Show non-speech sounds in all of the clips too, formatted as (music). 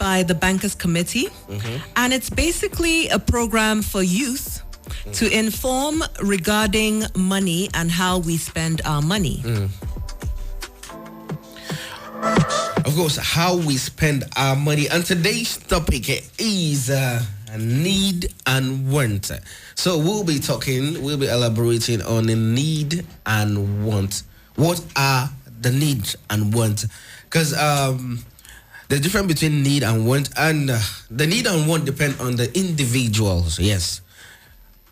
by the Bankers Committee, and it's basically a program for youth to inform regarding money and how we spend our money. Of course, how we spend our money. And today's topic is uh, need and want. So we'll be talking, we'll be elaborating on the need and want. What are the needs and want? Because um, the difference between need and want, and uh, the need and want depend on the individuals. Yes.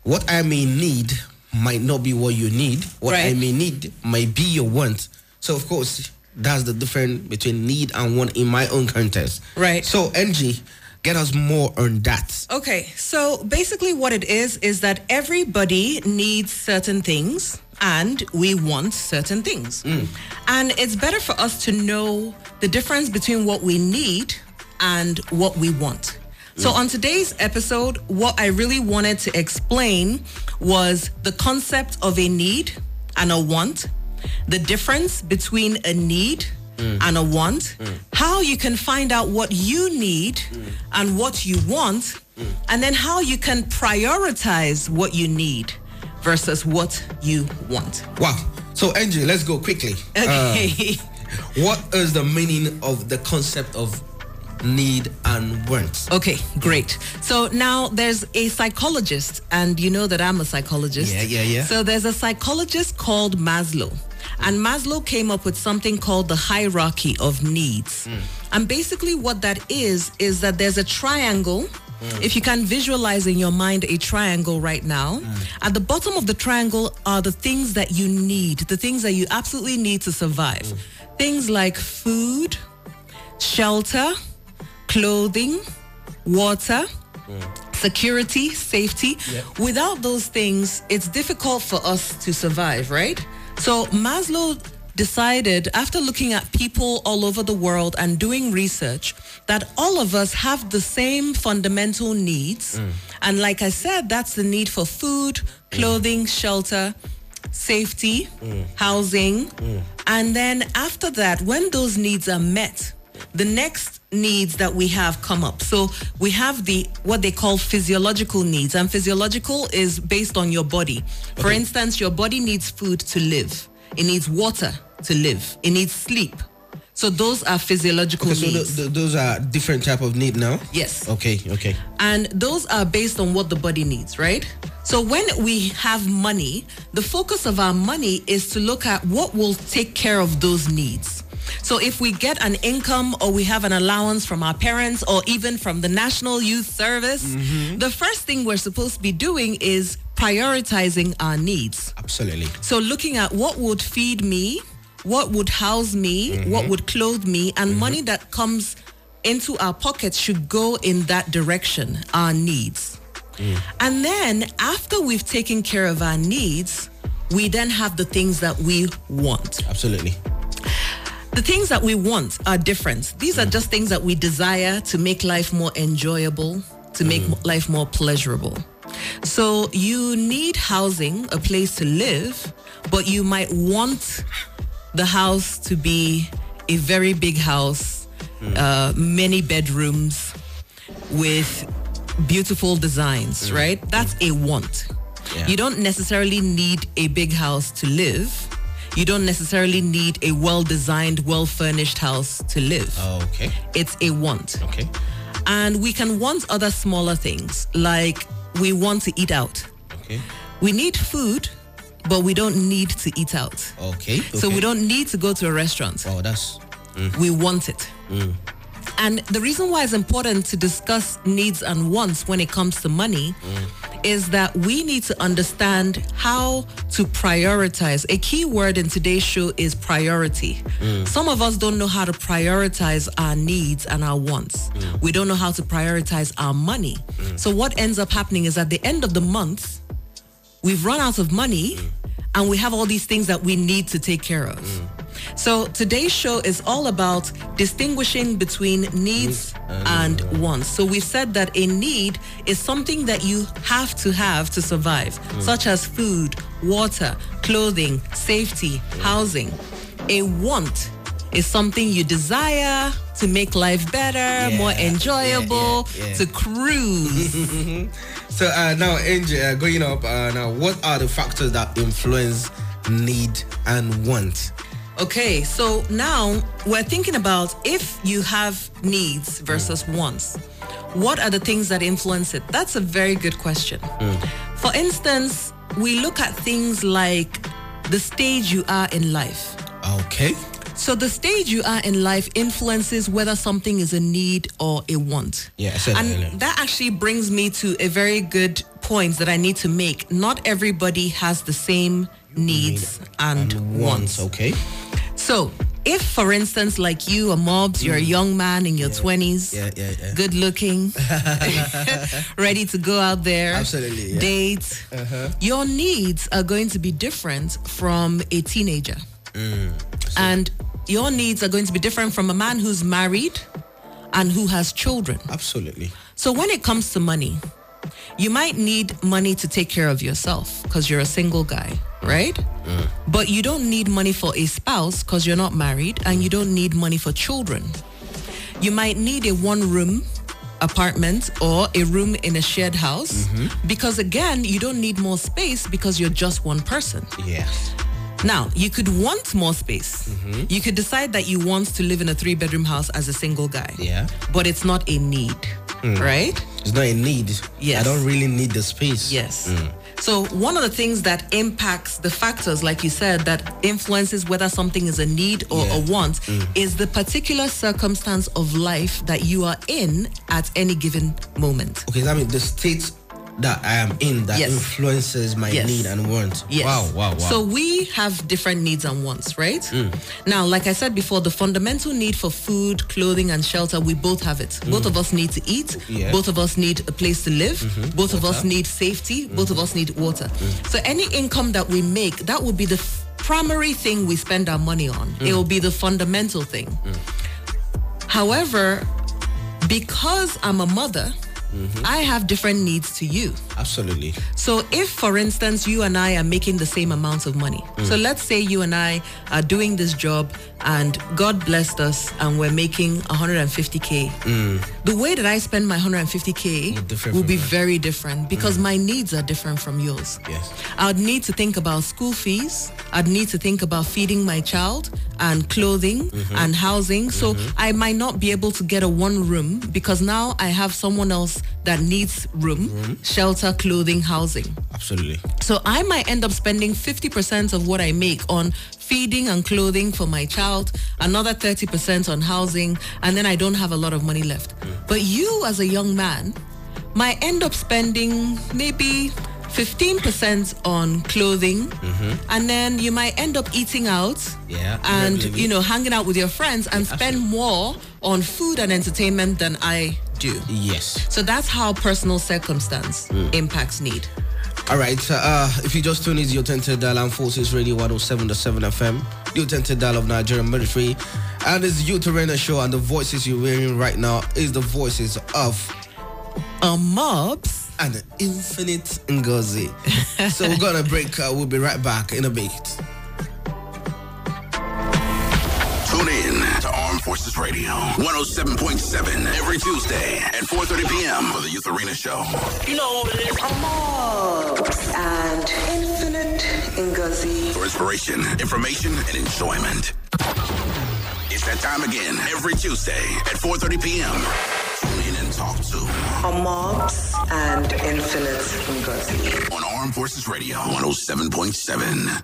What I may need might not be what you need. What I may need might be your want. So of course, that's the difference between need and want in my own context. Right. So NG, get us more on that. Okay, so basically, what it is is that everybody needs certain things and we want certain things. Mm. And it's better for us to know the difference between what we need and what we want. So, mm. on today's episode, what I really wanted to explain was the concept of a need and a want, the difference between a need Mm. and a want, mm. how you can find out what you need mm. and what you want, and then how you can prioritize what you need versus what you want. Wow. So NG, let's go quickly. Uh, Okay. (laughs) what is the meaning of the concept of need and want? Okay, great. So now there's a psychologist, and you know that I'm a psychologist. Yeah, yeah, yeah. So there's a psychologist called Maslow. And Maslow came up with something called the hierarchy of needs. Hmm. And basically, what that is, is that there's a triangle. Hmm. If you can visualize in your mind a triangle right now, Hmm. at the bottom of the triangle are the things that you need, the things that you absolutely need to survive. Hmm. Things like food, shelter, clothing, water, security, safety. Without those things, it's difficult for us to survive, right? So Maslow decided after looking at people all over the world and doing research that all of us have the same fundamental needs. Mm. And like I said, that's the need for food, mm. clothing, shelter, safety, mm. housing. And then after that, when those needs are met, the next needs that we have come up. So we have the what they call physiological needs, and physiological is based on your body. For instance, your body needs food to live. It needs water to live. It needs sleep. So those are physiological Okay, so needs. th- th- those are different type of need now. yes. Okay, okay. And those are based on what the body needs, right? So when we have money, the focus of our money is to look at what will take care of those needs. So if we get an income or we have an allowance from our parents or even from the National Youth Service, mm-hmm. the first thing we're supposed to be doing is prioritizing our needs. Absolutely. So looking at what would feed me, what would house me, mm-hmm. what would clothe me, and mm-hmm. money that comes into our pockets should go in that direction, our needs. Mm. And then after we've taken care of our needs, we then have the things that we want. Absolutely. The things that we want are different. These are mm. just things that we desire to make life more enjoyable, to make mm. life more pleasurable. So you need housing, a place to live, but you might want the house to be a very big house, mm. uh, many bedrooms with beautiful designs, right? That's a want. Yeah. You don't necessarily need a big house to live. You don't necessarily need a well designed, well furnished house to live. Okay. It's a want. Okay. And we can want other smaller things, like we want to eat out. Okay. We need food, but we don't need to eat out. Okay. So okay. we don't need to go to a restaurant. Oh, that's mm. We want it. Mm. And the reason why it's important to discuss needs and wants when it comes to money mm. Is that we need to understand how to prioritize. A key word in today's show is priority. Mm. Some of us don't know how to prioritize our needs and our wants. Mm. We don't know how to prioritize our money. Mm. So what ends up happening is at the end of the month, we've run out of money and we have all these things that we need to take care of. So today's show is all about distinguishing between needs and wants. So we said that a need is something that you have to have to survive, such as food, water, clothing, safety, housing. A want is something you desire to make life better, Yeah, more enjoyable, yeah, yeah. to cruise. (laughs) So uh, now, Angel, uh, going up uh, now, what are the factors that influence need and want? Okay, so now we're thinking about if you have needs versus wants. What are the things that influence it? That's a very good question. Hmm. For instance, we look at things like the stage you are in life. Okay. So the stage you are in life influences whether something is a need or a want. Yeah, I said that and earlier. that actually brings me to a very good point that I need to make. Not everybody has the same needs and, wants. Okay. So if, for instance, like you, Amobs, you're a young man in your 20s, Mm. Yeah, yeah, yeah. good looking, (laughs) ready to go out there, Absolutely, yeah. date, Uh-huh. your needs are going to be different from a teenager. Mm. And your needs are going to be different from a man who's married and who has children. Absolutely. So when it comes to money, you might need money to take care of yourself because you're a single guy, right? Mm. But you don't need money for a spouse because you're not married and you don't need money for children. You might need a one room apartment or a room in a shared house mm-hmm. because again, you don't need more space because you're just one person. Yes. Now, you could want more space. Mm-hmm. You could decide that you want to live in a three bedroom house as a single guy. Yeah. But it's not a need, Mm. right? It's not a need. Yes. I don't really need the space. Yes. Mm. So one of the things that impacts the factors, like you said, that influences whether something is a need or Yeah. a want mm. is the particular circumstance of life that you are in at any given moment. Okay, I mean the state that I am in that Yes. influences my Yes. need and want. Yes. Wow, wow, wow. So we have different needs and wants, right? Mm. Now, like I said before, the fundamental need for food, clothing, and shelter, we both have it. Both mm. of us need to eat. Yeah. Both of us need a place to live. Mm-hmm. Both of us need safety. Mm-hmm. Both of us need water. Mm. So any income that we make, that would be the f- primary thing we spend our money on. It will be the fundamental thing. However, because I'm a mother, Mm-hmm. I have different needs to you. Absolutely. So if, for instance, you and I are making the same amount of money, mm. so let's say you and I are doing this job and God blessed us and we're making 150K. Mm. The way that I spend my 150K Will differ will from be that. very different because mm. my needs are different from yours. Yes. I'd need to think about school fees. I'd need to think about feeding my child and clothing mm-hmm. and housing. So mm-hmm. I might not be able to get a one room because now I have someone else that needs room, shelter, clothing, housing. Absolutely. So I might end up spending 50% of what I make on feeding and clothing for my child, another 30% on housing, and then I don't have a lot of money left. Mm. But you as a young man might end up spending maybe 15% on clothing mm-hmm. and then you might end up eating out Yeah, and you know hanging out with your friends and spend more on food and entertainment than I do. Yes. So that's how personal circumstance impacts need. All right. Uh, if you just tuned in, you're tuned to dial Armed Forces Radio 107.7 FM. You're tuned to dial of Nigerian military. And it's Youth Arena Show, and the voices you're hearing right now is the voices of Amobs And an infinite Ngozi. (laughs) so we're gonna break. Uh, we'll be right back in a bit. Tune in to Armed Forces Radio 107.7 every Tuesday at 4:30 p.m. for the Youth Arena Show. You know what it is. Mobs and Infinite Ngozi. For inspiration, information, and enjoyment. It's that time again every Tuesday at 4:30 p.m. Tune in and talk to Mobs and Infinite Ngozi. on Armed Forces Radio 107.7.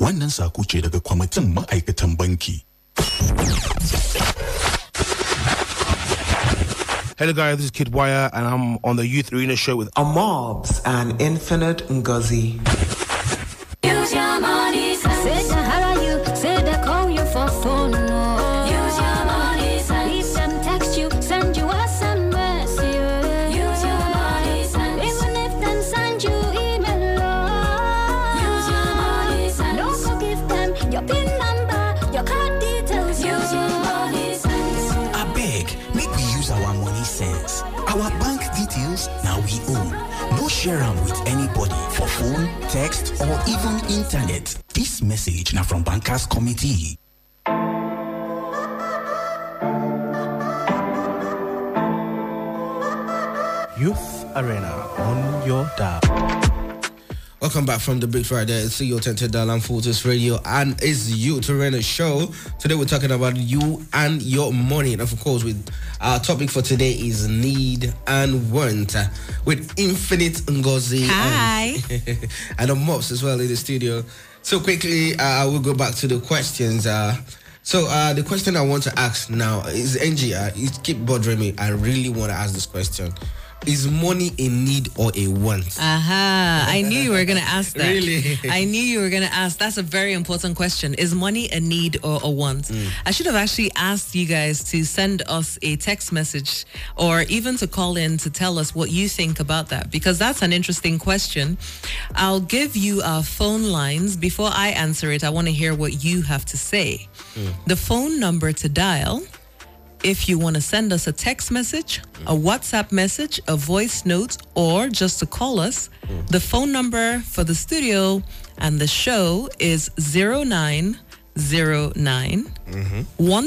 Wannan sako ce daga kwamitin ma'aikatan banki. Hello, guys. This is Kid Wire, and I'm on the Youth Arena Show with Mobs and Infinite Ngozi. Share am with anybody for phone, text, or even internet. This message now from Bankers Committee. Youth Arena on your dial. Welcome back from the Big Friday. It's your Tented Dalam Fortis Radio and it's Youth Arena show. Today we're talking about you and your money. And of course, with our topic for today is need and want uh, with Infinite Ngozi. Hi. (laughs) And, and the Mobs as well in the studio. So quickly, uh, we'll go back to the questions. Uh, so uh, the question I want to ask now is NG. Uh, it keep bothering me. I really want to ask this question: Is money a need or a want? Aha, I knew you were going to ask that. Really? I knew you were going to ask. That's a very important question. Is money a need or a want? Mm. I should have actually asked you guys to send us a text message or even to call in to tell us what you think about that because that's an interesting question. I'll give you our phone lines. Before I answer it, I want to hear what you have to say. The phone number to dial if you want to send us a text message, a WhatsApp message, a voice note, or just to call us, the phone number for the studio and the show is 0909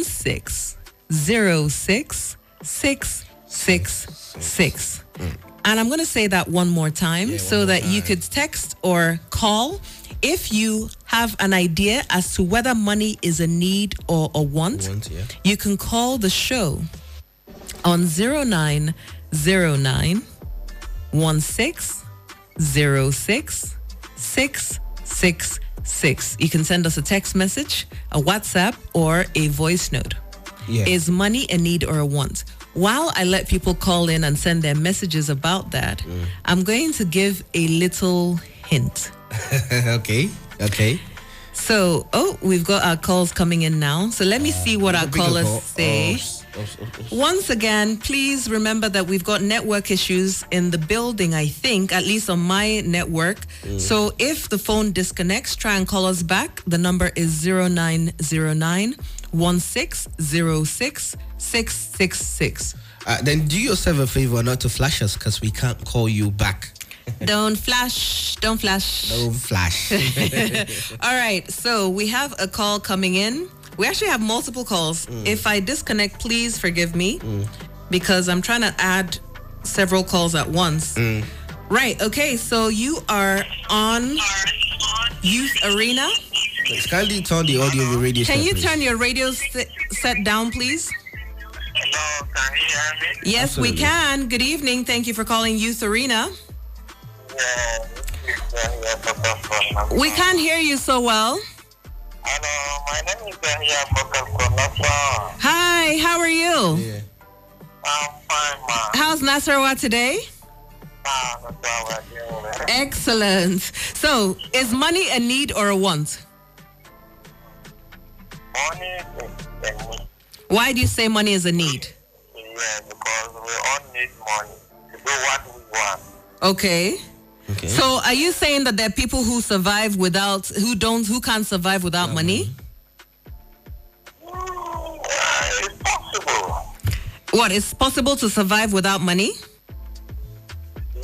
16 06 666. And I'm going to say that one more time so that you could text or call if you have an idea as to whether money is a need or a want. Want, yeah. You can call the show on 0909 16 06 666. You can send us a text message, a WhatsApp, or a voice note. Yeah. Is money a need or a want? While I let people call in and send their messages about that, mm. I'm going to give a little hint. (laughs) okay. Okay. So, oh, we've got our calls coming in now. So let me see what our callers call. say. Oh, oh, oh, Once again, please remember that we've got network issues in the building, I think, at least on my network. So if the phone disconnects, try and call us back. The number is 0909 1606 666. Uh, then do yourself a favor not to flash us because we can't call you back. (laughs) Don't flash, don't flash. Don't flash. (laughs) All right, so we have a call coming in. We actually have multiple calls. Mm. If I disconnect, please forgive me mm. because I'm trying to add several calls at once. Mm. Right, okay, so you are on Youth Arena. Kindly turn the audio of your radio Can set, you please. turn your radio se- set down, please? Hello, can you hear me? Yes, Absolutely. we can. Good evening. Thank you for calling Youth Arena. We can't hear you so well. Hello, my name is Yahya Bakar from Hi, how are you? Yeah. I'm fine, ma. How's Nasarawa today? Ah, that's how we're doing. Excellent. So, is money a need or a want? Money is a need. Why do you say money is a need? Yeah, because we all need money to do what we want. Okay. Okay. So, are you saying that there are people who survive without, who don't, who can't survive without money? Yeah, it's possible. What, it's possible to survive without money?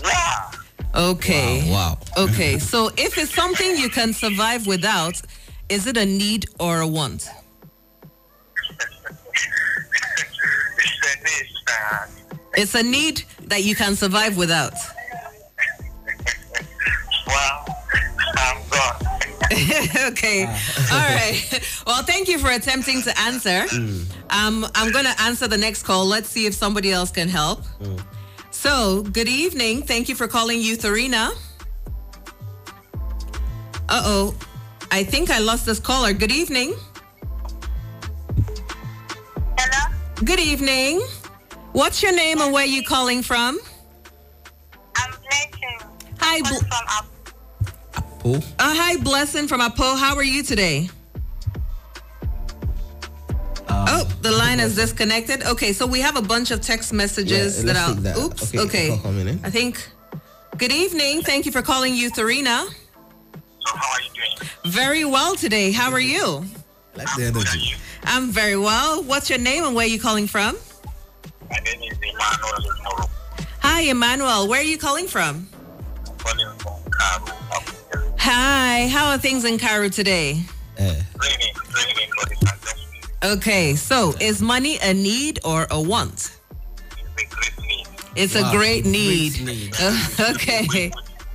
Yeah. Okay. Wow. (laughs) Okay. So, if it's something you can survive without, is it a need or a want? it's a need, man. It's a need that you can survive without. Well, (laughs) I'm gone. (laughs) okay. All right. Well, thank you for attempting to answer. Um, I'm going to answer the next call. Let's see if somebody else can help. So, good evening. Thank you for calling Youth Arena. Uh oh. I think I lost this caller. Good evening. Hello, Good evening. What's your name and where are you calling from? I'm Blessing. Hi, I'm Bl- from Ab- Who? uh, hi, Blessing from Apo. How are you today? oh, the line is disconnected. Okay, so we have a bunch of text messages Yeah, that let's are. that. Oops. Okay, Okay. call. I think. Good evening. Thank you for calling Youth Arena. So how are you doing? Very well today. How are you? Like the energy. I'm very well. What's your name and where are you calling from? My name is Emmanuel Hi, Emmanuel. Where are you calling from? calling from Karu, Abuja. Hi. How are things in Karu today? Uh, Raining, raining, but it's not just Okay, so is money a need or a want? it's a great need. It's Wow, a great great need. need. (laughs) okay.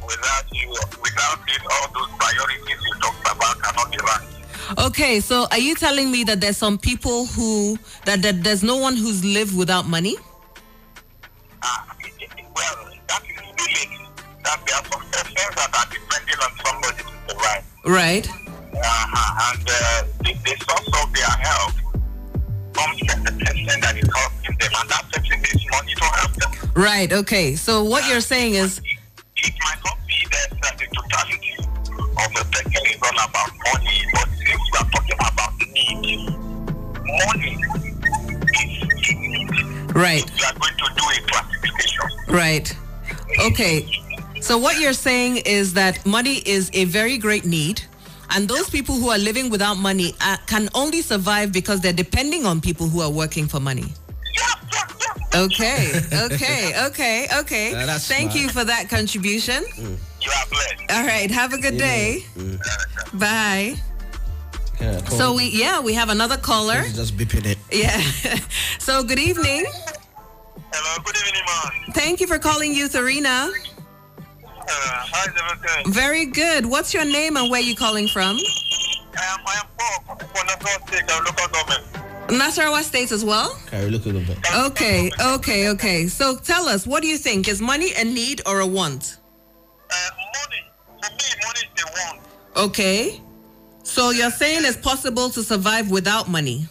Without you, without it, all those priorities you talked about cannot be run. Okay, so are you telling me that there's some people who that, that there's no one who's lived without money? Uh, it, it, well, that is really that there are some persons that are depending on somebody to survive. Right. Uh-huh. And uh, the, the source of their help comes from the person that is helping them, and that person needs money to help them. Right. Okay. So what you're saying is It, it might not be that uh, the totality of the person is all about money, but since we are talking about need, money is need. right. We are going to do a classification. Right. Okay. So what you're saying is that money is a very great need. And those people who are living without money uh, can only survive because they're depending on people who are working for money. Yeah, yeah, yeah. Okay, okay, (laughs) okay, okay. That's Thank smart. you for that contribution. You are blessed. All right, have a good day. Bye. yeah, So we yeah, we have another caller. just beeping it. Yeah. (laughs) so good evening. Hello, good evening, man. Thank you for calling Youth Arena. Uh, how's everything? Very good. What's your name and where are you calling from? Um, I am Paul from Nasarawa State and local government. Nasarawa State as well? Carry, look at the bit. Okay, okay, okay. So tell us, what do you think? Is money a need or a want? Uh, money, for me, money is the one. Okay. So you're saying it's possible to survive without money?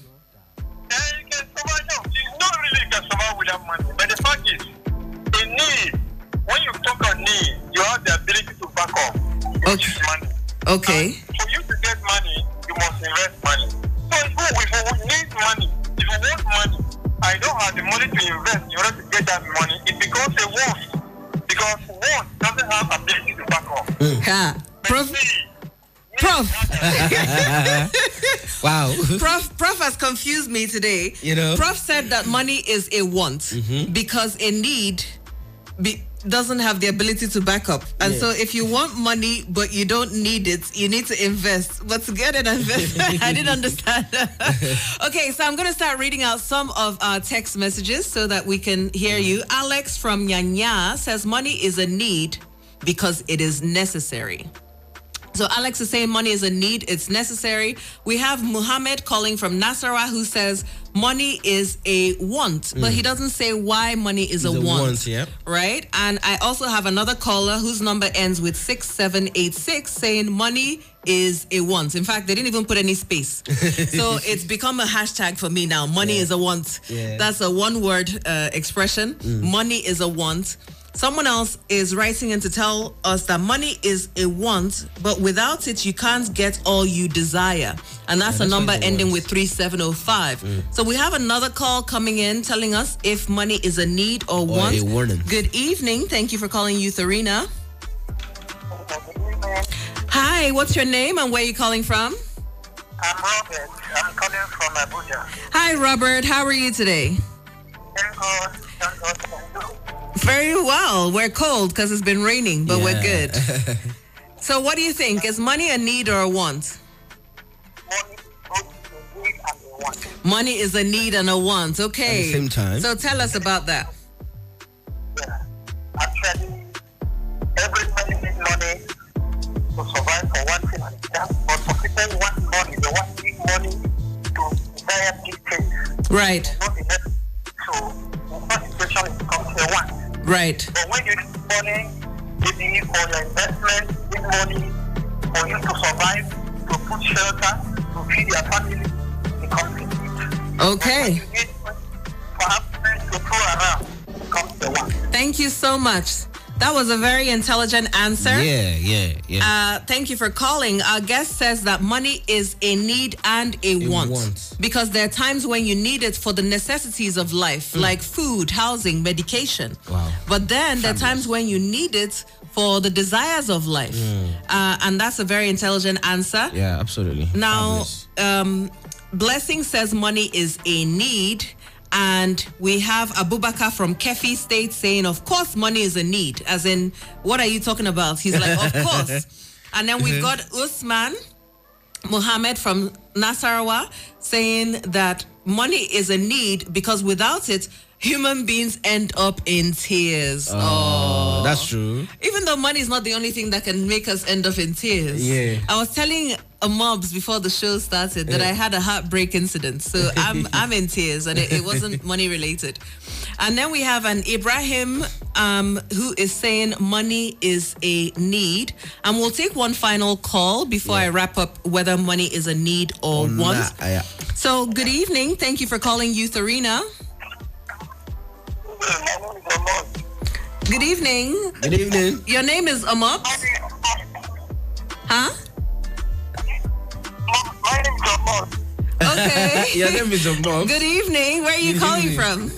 Okay. is money. Okay. And for you to get money, you must invest money. So if you, if you need money, if you want money, I don't have the money to invest in order to get that money, it becomes a want. Because want doesn't have ability to back up. Hmm. Ha. Prof, need- need (laughs) Prof. has (laughs) Wow. Prof, Prof has confused me today. You know? Prof said that money is a want mm-hmm. because a need be, doesn't have the ability to back up. And Yeah. so if you want money but you don't need it, you need to invest. But to get an investment, (laughs) I didn't understand. (laughs) okay, so I'm going to start reading out some of our text messages so that we can hear you. Alex from Nyanya says money is a need because it is necessary. So Alex is saying money is a need, it's necessary. We have Muhammad calling from Nasarawa who says money is a want, but he doesn't say why money is a It's a want. want, yeah. Right? And I also have another caller whose number ends with 6786 saying money is a want. In fact, they didn't even put any space. (laughs) so it's become a hashtag for me now. Money is a want. Yeah. That's a one word uh, expression. Money is a want. Someone else is writing in to tell us that money is a want, but without it, you can't get all you desire. And that's a that's number ending with 3705. So we have another call coming in telling us if money is a need or, want. a warning. Good evening. Thank you for calling Youth Arena. Hi, what's your name and where are you calling from? I'm Robert. I'm calling from Abuja. Hi, Robert. How are you today? Thank God. Thank God. Thank God. Very well. We're cold because it's been raining, but we're good. (laughs) So, what do you think? Is money a need or a want? Money, both a need and a want. Money is a need and a want. Okay. At the same time. So, tell us about that. Yeah. Actually, everybody needs money to survive for one thing and that. But for people want money, they want need money to desire these things. Right. Not enough. So, in that situation, it becomes a want. Right. But when you need money, maybe for your investment, need money for you to survive, to put shelter, to feed your family, it becomes a need. Okay. You need happiness to throw around, it becomes a want. Thank you so much. That was a very intelligent answer. Yeah, yeah, yeah. Uh, thank you for calling. Our guest says that money is a need and a, A want. want. Because there are times when you need it for the necessities of life, like food, housing, medication. Mm. Wow. But then there are times when you need it for the desires of life. Uh, and that's a very intelligent answer. Mm. yeah, absolutely. Now, um, Blessing says money is a need And we have Abubakar from Keffi State saying, of course, money is a need. As in, what are you talking about? He's like, of course. (laughs) And then we've mm-hmm. got Usman Mohammed from Nasarawa saying that money is a need because without it, human beings end up in tears. Oh, That's true. Even though money is not the only thing that can make us end up in tears. Yeah. I was telling Amobs before the show started that I had a heartbreak incident. So I'm (laughs) I'm in tears and it, it wasn't (laughs) money related. And then we have an Ibrahim um, who is saying money is a need. And we'll take one final call before I wrap up whether money is a need or want. Nah, yeah. So good evening. Thank you for calling Youth Arena. Good evening. Good evening. Your name is Amok. Huh? My name is Jamal. Okay. Your name is Amok. Good evening. Where are you Good calling evening. from?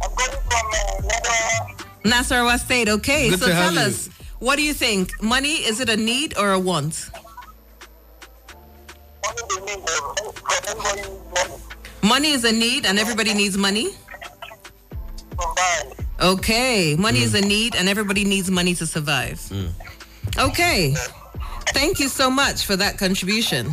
I'm calling from uh, Nasarawa State. Okay. Good so tell you. us, what do you think? Money, is it a need or a want? Money they need because everybody needs money Money is a need and everybody needs money? Okay. Money Mm. is a need and everybody needs money to survive. Okay. Thank you so much for that contribution.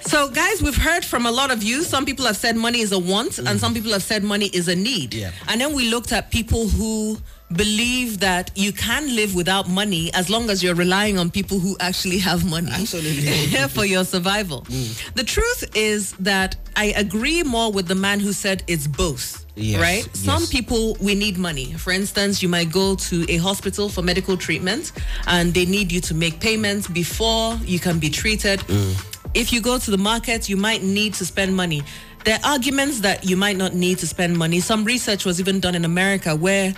So, guys, we've heard from a lot of you. Some people have said money is a want, and some people have said money is a need. Mm. Yeah. And then we looked at people who believe that you can live without money as long as you're relying on people who actually have money Absolutely. (laughs) for your survival. Mm. The truth is that I agree more with the man who said it's both. Yes, Right? Some people we need money. For instance, you might go to a hospital for medical treatment and they need you to make payments before you can be treated. Mm. If you go to the market, you might need to spend money. There are arguments that you might not need to spend money. Some research was even done in America where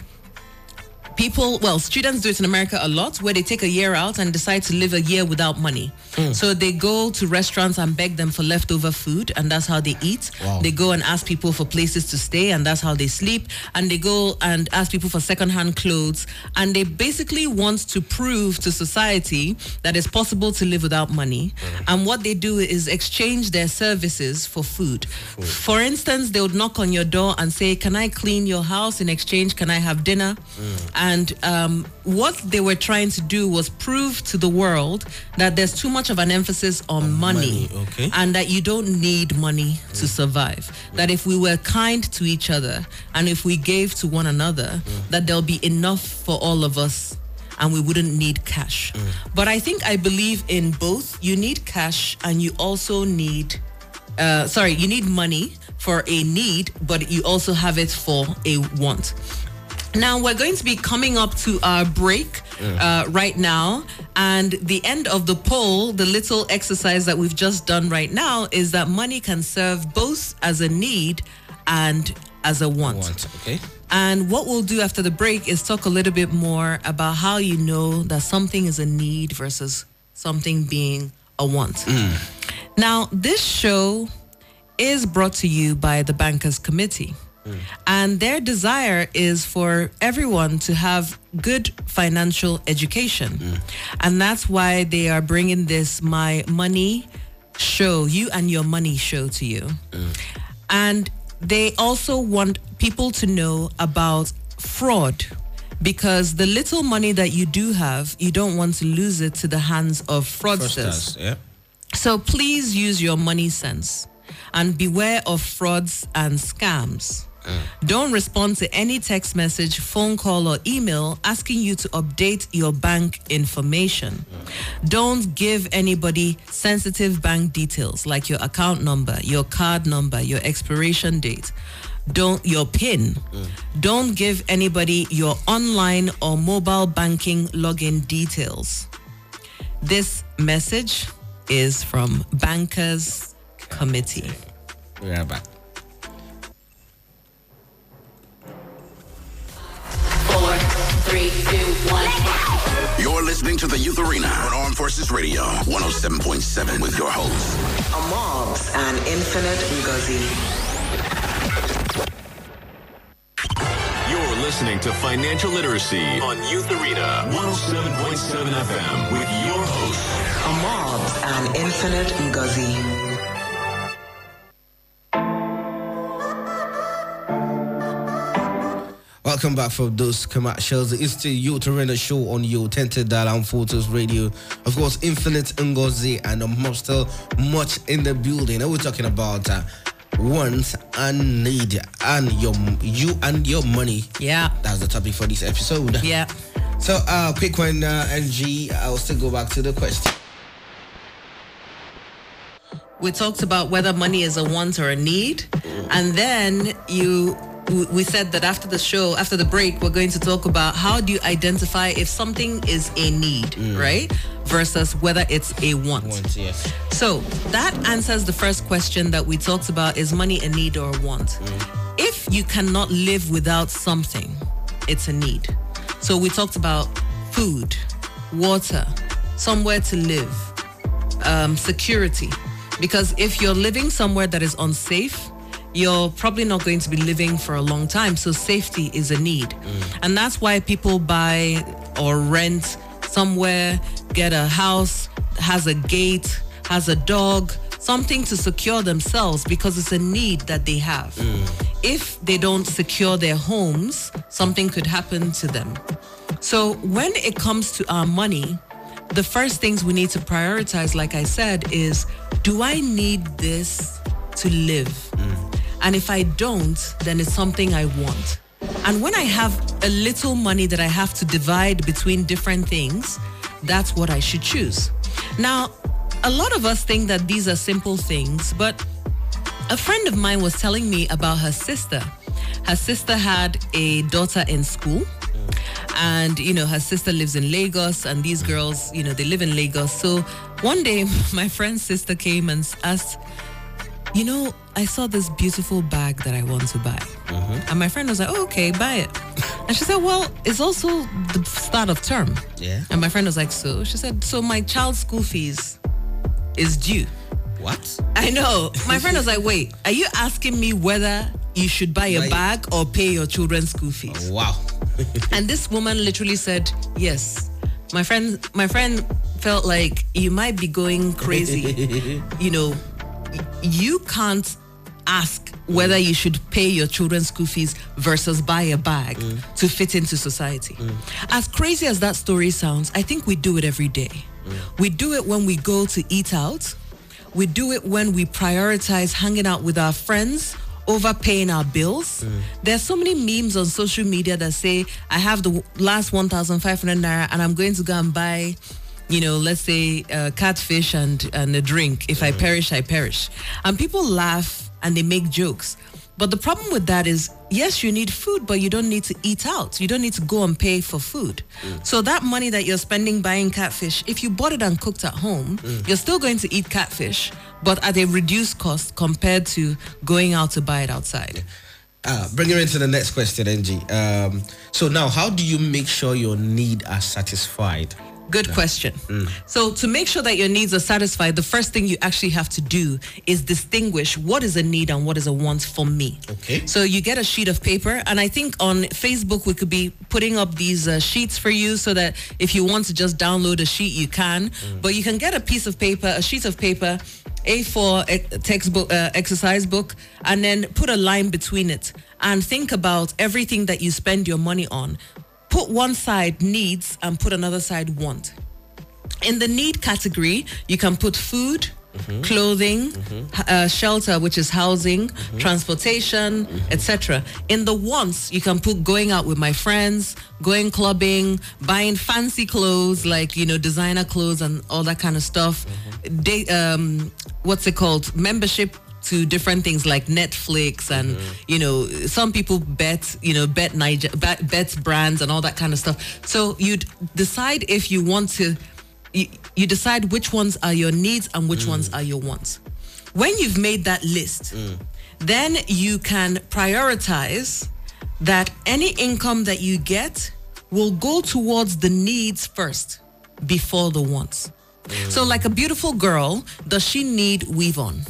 people, well, students do it in America a lot, where they take a year out and decide to live a year without money. Mm. So they go to restaurants and beg them for leftover food, and that's how they eat. Wow. They go and ask people for places to stay, and that's how they sleep. And they go and ask people for secondhand clothes, and they basically want to prove to society that it's possible to live without money. Mm. And what they do is exchange their services for food. For instance, they would knock on your door and say, "Can I clean your house in exchange? Can I have dinner?" Mm. And um, what they were trying to do was prove to the world that there's too much of an emphasis on money, money, okay. and that you don't need money to survive. That if we were kind to each other and if we gave to one another, that there'll be enough for all of us and we wouldn't need cash. But I think I believe in both. You need cash and you also need uh, sorry, you need money for a need, but you also have it for a want. Now we're going to be coming up to our break uh, right now, and the end of the poll, the little exercise that we've just done right now, is that money can serve both as a need and as a want. Want, okay? And what we'll do after the break is talk a little bit more about how you know that something is a need versus something being a want. Now, this show is brought to you by the Bankers Committee. Mm. And their desire is for everyone to have good financial education. Mm. And that's why they are bringing this My Money show, you and your money show to you. Mm. And they also want people to know about fraud because the little money that you do have, you don't want to lose it to the hands of fraudsters. Fraudsters, yeah. So please use your money sense and beware of frauds and scams. Don't respond to any text message, phone call, or email asking you to update your bank information. Don't give anybody sensitive bank details like your account number, your card number, your expiration date. Don't your PIN. Don't give anybody your online or mobile banking login details. This message is from Bankers Committee. We're back. Three, two, one. You're listening to the Youth Arena on Armed Forces Radio 107.7 with your hosts. Amobs and Infinite Ngozi. You're listening to Financial Literacy on Youth Arena 107.7 FM with your host, Amobs and Infinite Ngozi. Welcome back from those commercials. It's still Youth Arena show on your Tented Dial Photos Radio. Of course, Infinite Ngozi and I'm still much in the building. And we're talking about uh, wants and need and your you and your money. Yeah. That's the topic for this episode. Yeah. So, uh, quick one, uh, NG. I'll still go back to the question. we talked about whether money is a want or a need and then you we- said that after the show after the break we're going to talk about how do you identify if something is a need right? Versus whether it's a want. Want, yes. so that answers the first question that we talked about is money a need or a want? If you cannot live without something it's a need. So we talked about food water somewhere to live um, security. Because if you're living somewhere that is unsafe, you're probably not going to be living for a long time. So safety is a need. Mm. And that's why people buy or rent somewhere, get a house, has a gate, has a dog, something to secure themselves because it's a need that they have. Mm. If they don't secure their homes, something could happen to them. So when it comes to our money, the first things we need to prioritize, like I said, is do I need this to live? Mm. And if I don't, then it's something I want. And when I have a little money that I have to divide between different things, that's what I should choose. Now, a lot of us think that these are simple things, but a friend of mine was telling me about her sister. Her sister had a daughter in school and you know her sister lives in Lagos and these girls you know they live in Lagos so one day (laughs) my friend's sister came and asked you know I saw this beautiful bag that I want to buy mm-hmm. and my friend was like oh, okay buy it and she said well it's also the start of term Yeah. and my friend was like so she said so my child's school fees is due What? I know. My friend was like, wait, are you asking me whether you should buy a Buy- bag or pay your children's school fees? Oh, wow. (laughs) And this woman literally said, yes. My friend my friend felt like you might be going crazy. (laughs) you know, you can't ask whether you should pay your children's school fees versus buy a bag to fit into society. As crazy as that story sounds, I think we do it every day. We do it when we go to eat out. We do it when we prioritize hanging out with our friends over paying our bills. There's so many memes on social media that say, I have the last 1,500 naira and I'm going to go and buy, you know, let's say uh, catfish and, and a drink. If I perish, I perish. And people laugh and they make jokes. But the problem with that is, yes, you need food, but you don't need to eat out. You don't need to go and pay for food. So that money that you're spending buying catfish, if you bought it and cooked at home, you're still going to eat catfish, but at a reduced cost compared to going out to buy it outside. Uh, bring her into the next question, NG. Um, so now, how do you make sure your need are satisfied? Good question. So to make sure that your needs are satisfied, the first thing you actually have to do is distinguish what is a need and what is a want for me. Okay. So you get a sheet of paper, and I think on Facebook we could be putting up these uh, sheets for you, so that if you want to just download a sheet, you can. But you can get a piece of paper, a sheet of paper, A4 e- textbook, uh, exercise book, and then put a line between it, and think about everything that you spend your money on. Put one side needs and put another side want. In the need category, you can put food, mm-hmm. clothing, h- uh, shelter, which is housing, mm-hmm. transportation, etc. In the wants, you can put going out with my friends, going clubbing, buying fancy clothes like you know designer clothes and all that kind of stuff. Day, um, what's it called? Membership to different things like Netflix and mm-hmm. you know some people bet you know bet Niger bet, bet brands and all that kind of stuff. So you'd decide if you want to you, you decide which ones are your needs and which mm. ones are your wants. When you've made that list, mm. then you can prioritize that any income that you get will go towards the needs first before the wants. Mm. So like a beautiful girl, does she need weave on?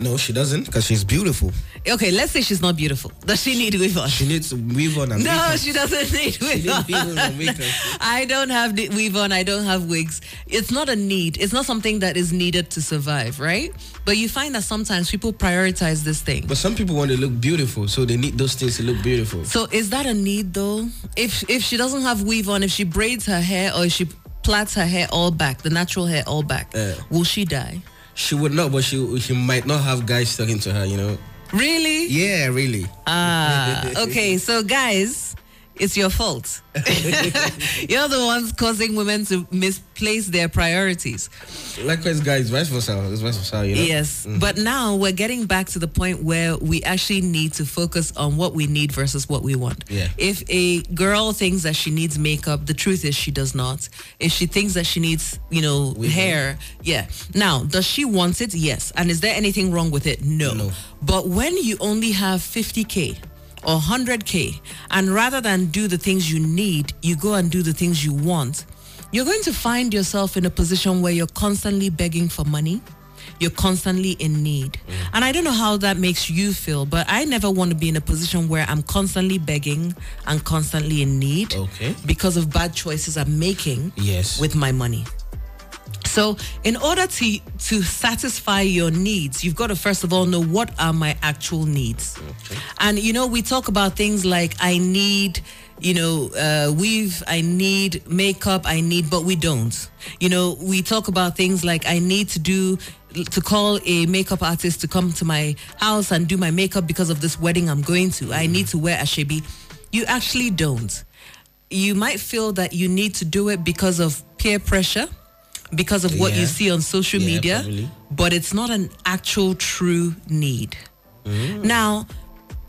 No, she doesn't, because she's beautiful. Okay, let's say she's not beautiful. Does she need weave on? She needs weave on and No, she doesn't need weave on. (laughs) I don't have weave on. I don't have wigs. It's not a need. It's not something that is needed to survive, right? But you find that sometimes people prioritize this thing. But some people want to look beautiful, so they need those things to look beautiful. So is that a need though? If if she doesn't have weave on, if she braids her hair or if she plats her hair all back, the natural hair all back, Yeah. will she die? She would not, but she she might not have guys talking to her. You know? Really? Yeah, really. Ah, (laughs) okay. So guys, it's your fault. (laughs) You're the ones causing women to misplace their priorities. Likewise, guys, vice versa. It's vice versa. You know? Yes. Mm. But now we're getting back to the point where we actually need to focus on what we need versus what we want. Yeah. If a girl thinks that she needs makeup, the truth is she does not. If she thinks that she needs, you know, hair, yeah. Now, does she want it? Yes. And is there anything wrong with it? No. No. But when you only have 50K, or 100K, and rather than do the things you need, you go and do the things you want, you're going to find yourself in a position where you're constantly begging for money. You're constantly in need. Mm. And I don't know how that makes you feel, but I never want to be in a position where I'm constantly begging and constantly in need Okay. because of bad choices I'm making Yes. with my money. So, in order to to satisfy your needs, you've got to first of all know what are my actual needs. And you know, we talk about things like I need, you know, uh, weave, I need makeup, I need, but we don't. You know, we talk about things like I need to do to call a makeup artist to come to my house and do my makeup because of this wedding I'm going to. I need to wear ashebi. You actually don't you might feel that you need to do it because of peer pressure, because of what you see on social Yeah, media, probably. but it's not an actual true need. Mm. Now,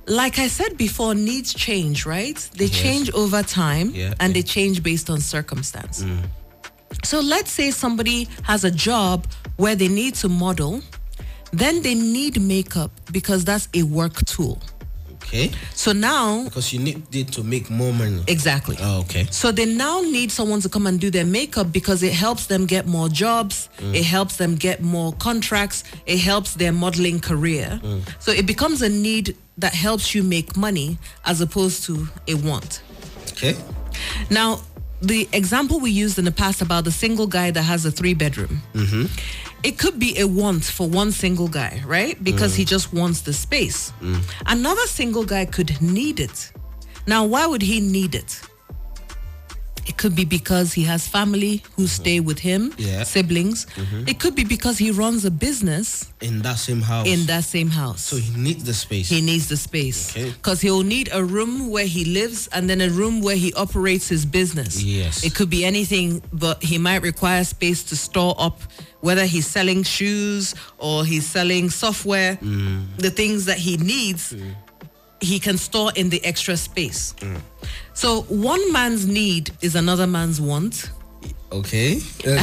like I said before, needs change, right? They Yes. change over time Yeah, and yeah. they change based on circumstance. So let's say somebody has a job where they need to model, then they need makeup because that's a work tool. Okay. So now Because you need it to make more money. Exactly. Oh, okay. So they now need someone to come and do their makeup because it helps them get more jobs, mm. it helps them get more contracts, it helps their modeling career. Mm. So it becomes a need that helps you make money as opposed to a want. Okay. Now, the example we used in the past about the single guy that has a three bedroom, mm-hmm. It could be a want for one single guy, right? Because he mm. just wants the space. Mm. Another single guy could need it. Now, why would he need it? It could be because he has family who mm-hmm. stay with him, Yeah. siblings. Mm-hmm. It could be because he runs a business In that same house. in that same house. So he needs the space. He needs the space Okay. because he'll need a room where he lives and then a room where he operates his business. Yes. It could be anything, but he might require space to store up whether he's selling shoes or he's selling software, Mm. the things that he needs, mm. He can store in the extra space. Mm. So one man's need is another man's want. okay. Okay.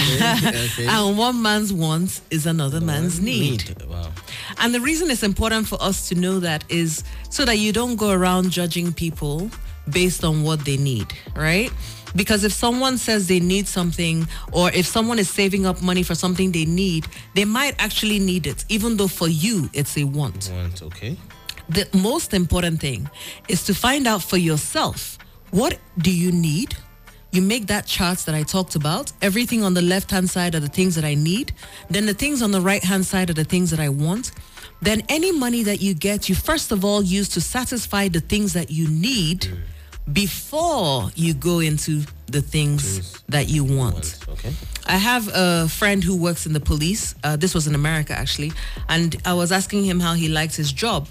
okay. (laughs) And one man's want is another man's need. Wow. And the reason it's important for us to know that is so that you don't go around judging people based on what they need, right? Because if someone says they need something, or if someone is saving up money for something they need, they might actually need it, even though for you it's a want. Want, okay. The most important thing is to find out for yourself what do you need? You make that chart that I talked about. Everything on the left hand side are the things that I need. Then the things on the right hand side are the things that I want. Then any money that you get, you first of all use to satisfy the things that you need before you go into the things that you want. Okay. I have a friend who works in the police. Uh, this was in America, actually. And I was asking him how he likes his job.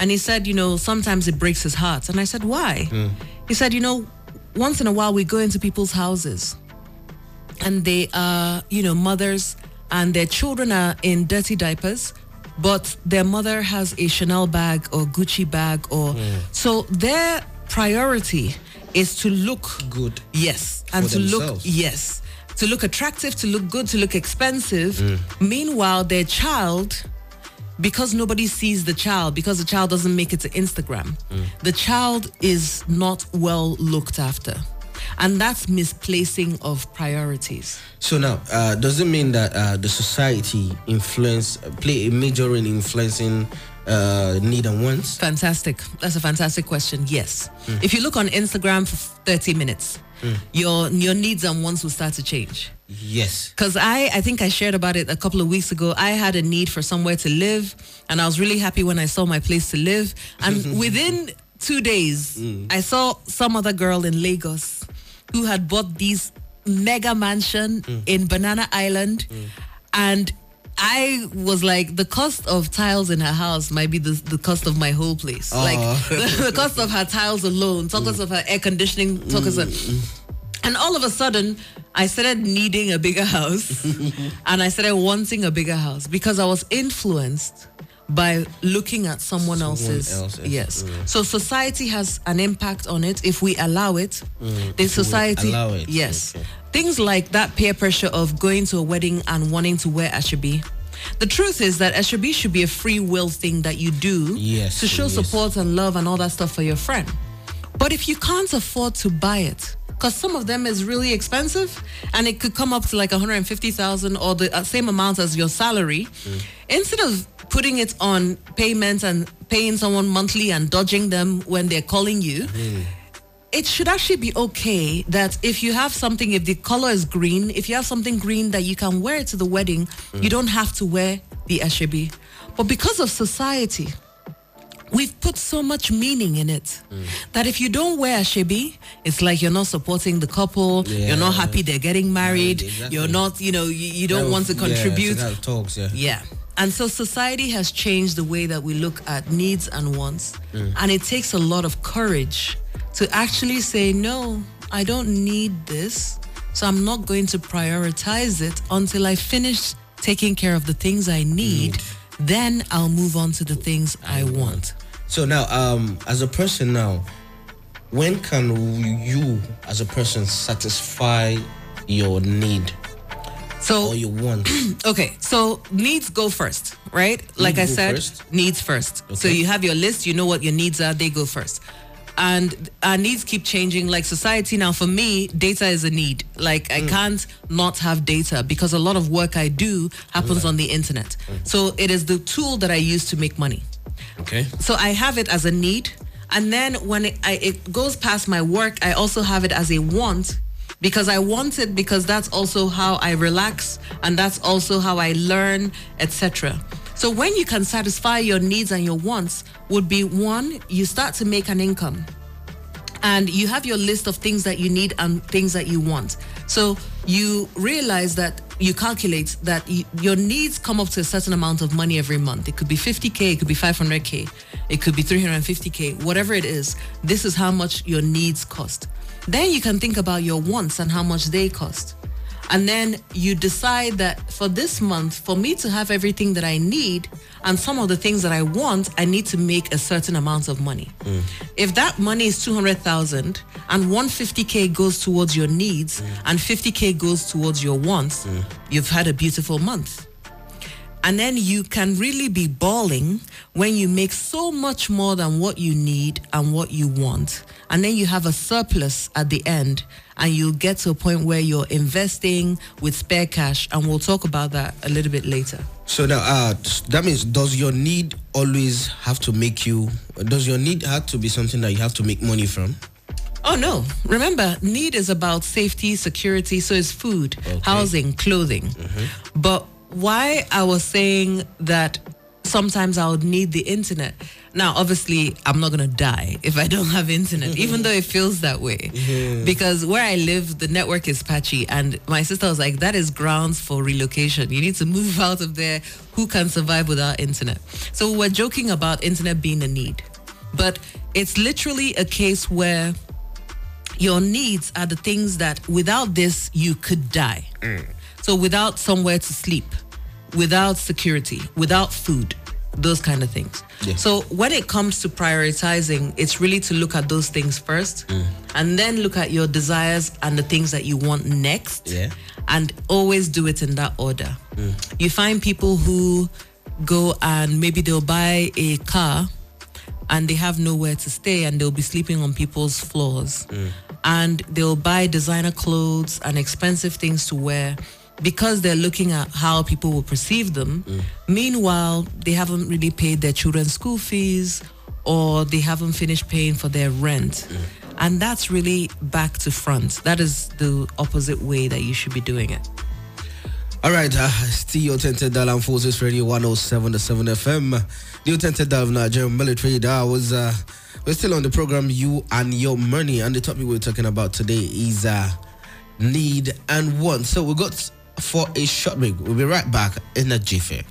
And he said, you know, sometimes it breaks his heart. And I said, why? He said, you know, once in a while we go into people's houses and they are, you know, mothers and their children are in dirty diapers, but their mother has a Chanel bag or Gucci bag or so their priority is to look Good. Yes, and to look yes, to look attractive, to look good, to look expensive. Mm. Meanwhile, their child, because nobody sees the child, because the child doesn't make it to Instagram, Mm. the child is not well looked after, and that's misplacing of priorities. So now, uh, does it mean that uh, the society influence play a major role in influencing uh, need and wants? Fantastic. That's a fantastic question. Yes. Mm. If you look on Instagram for 30 minutes, Mm. your your needs and wants will start to change. Yes. Because I, I think I shared about it a couple of weeks ago. I had a need for somewhere to live, and I was really happy when I saw my place to live. And (laughs) within two days, mm. I saw some other girl in Lagos who had bought these mega mansion mm. in Banana Island, and I was like, the cost of tiles in her house might be the, the cost of my whole place. Ah. Like the, (laughs) the cost of her tiles alone, talk us mm. of her air conditioning, talk us of mm. and all of a sudden, I started needing a bigger house. (laughs) And I started wanting a bigger house because I was influenced by looking at someone, else's. else's, Yes. mm. So society has an impact on it if we allow it. Mm, The if we society. allow it, Yes. okay. Things like that peer pressure of going to a wedding and wanting to wear ashebi. The truth is that ashebi should be a free will thing that you do Yes, to show yes. support and love and all that stuff for your friend. But if you can't afford to buy it, because some of them is really expensive and it could come up to like 150,000 or the uh, same amount as your salary, instead of putting it on payments and paying someone monthly and dodging them when they're calling you, mm-hmm. it should actually be okay that if you have something, if the color is green, if you have something green that you can wear to the wedding, you mm. don't have to wear the ashebi. But because of society, we've put so much meaning in it that if you don't wear ashebi, it's like you're not supporting the couple, you're not happy they're getting married, exactly. you're not, you know, you, you don't That want to was- yeah, so contribute. talks, yeah. Yeah. And so society has changed the way that we look at needs and wants. Mm. And it takes a lot of courage to actually say, no, I don't need this. So I'm not going to prioritize it until I finish taking care of the things I need. Then I'll move on to the things I want. So now, um, as a person now, when can you, as a person, satisfy your need So or your want? (clears throat) Okay, so needs go first, right? Like I said, first? needs first. So you have your list, you know what your needs are, they go first. And our needs keep changing. Like society now, for me, data is a need. Like Mm. I can't not have data because a lot of work I do happens on the internet. Mm. So it is the tool that I use to make money. okay. So I have it as a need, and then when it, I, it goes past my work, I also have it as a want because I want it because that's also how I relax and that's also how I learn, etc. So when you can satisfy your needs and your wants, would be one, you start to make an income and you have your list of things that you need and things that you want. So you realize that you calculate that y your needs come up to a certain amount of money every month. It could be 50K, it could be 500K, it could be 350K, whatever it is. This is how much your needs cost. Then you can think about your wants and how much they cost. And then you decide that for this month, for me to have everything that I need and some of the things that I want, I need to make a certain amount of money. Mm. If that money is 200,000 and 150K goes towards your needs mm. and 50K goes towards your wants, mm. you've had a beautiful month. And then you can really be bawling when you make so much more than what you need and what you want. And then you have a surplus at the end and you'll get to a point where you're investing with spare cash. And we'll talk about that a little bit later. So now, uh, that means does your need always have to make you? Does your need have to be something that you have to make money from? Oh no. Remember, need is about safety, security, so it's food, housing, clothing. But why I was saying that sometimes I would need the internet. Now, obviously, I'm not gonna die if I don't have internet, (laughs) even though it feels that way. Because where I live, the network is patchy, and my sister was like, "That is grounds for relocation. You need to move (laughs) out of there. Who can survive without internet?" So we're joking about internet being a need, but it's literally a case where your needs are the things that without this you could die. Mm. So without somewhere to sleep, without security, without food, those kind of things. Yeah. So when it comes to prioritizing, it's really to look at those things first mm. and then look at your desires and the things that you want next Yeah. and always do it in that order. Mm. You find people who go and maybe they'll buy a car and they have nowhere to stay and they'll be sleeping on people's floors mm. and they'll buy designer clothes and expensive things to wear because they're looking at how people will perceive them. Meanwhile, they haven't really paid their children's school fees or they haven't finished paying for their rent. And that's really back to front. That is the opposite way that you should be doing it. All right, uh, still your dial on Forces Radio 107 to 7 FM. The tented dial of Nigerian military. That was uh, we're still on the program You and Your Money, and the topic we're talking about today is uh, need and want. So we got for a short break. We'll be right back in a jiffy.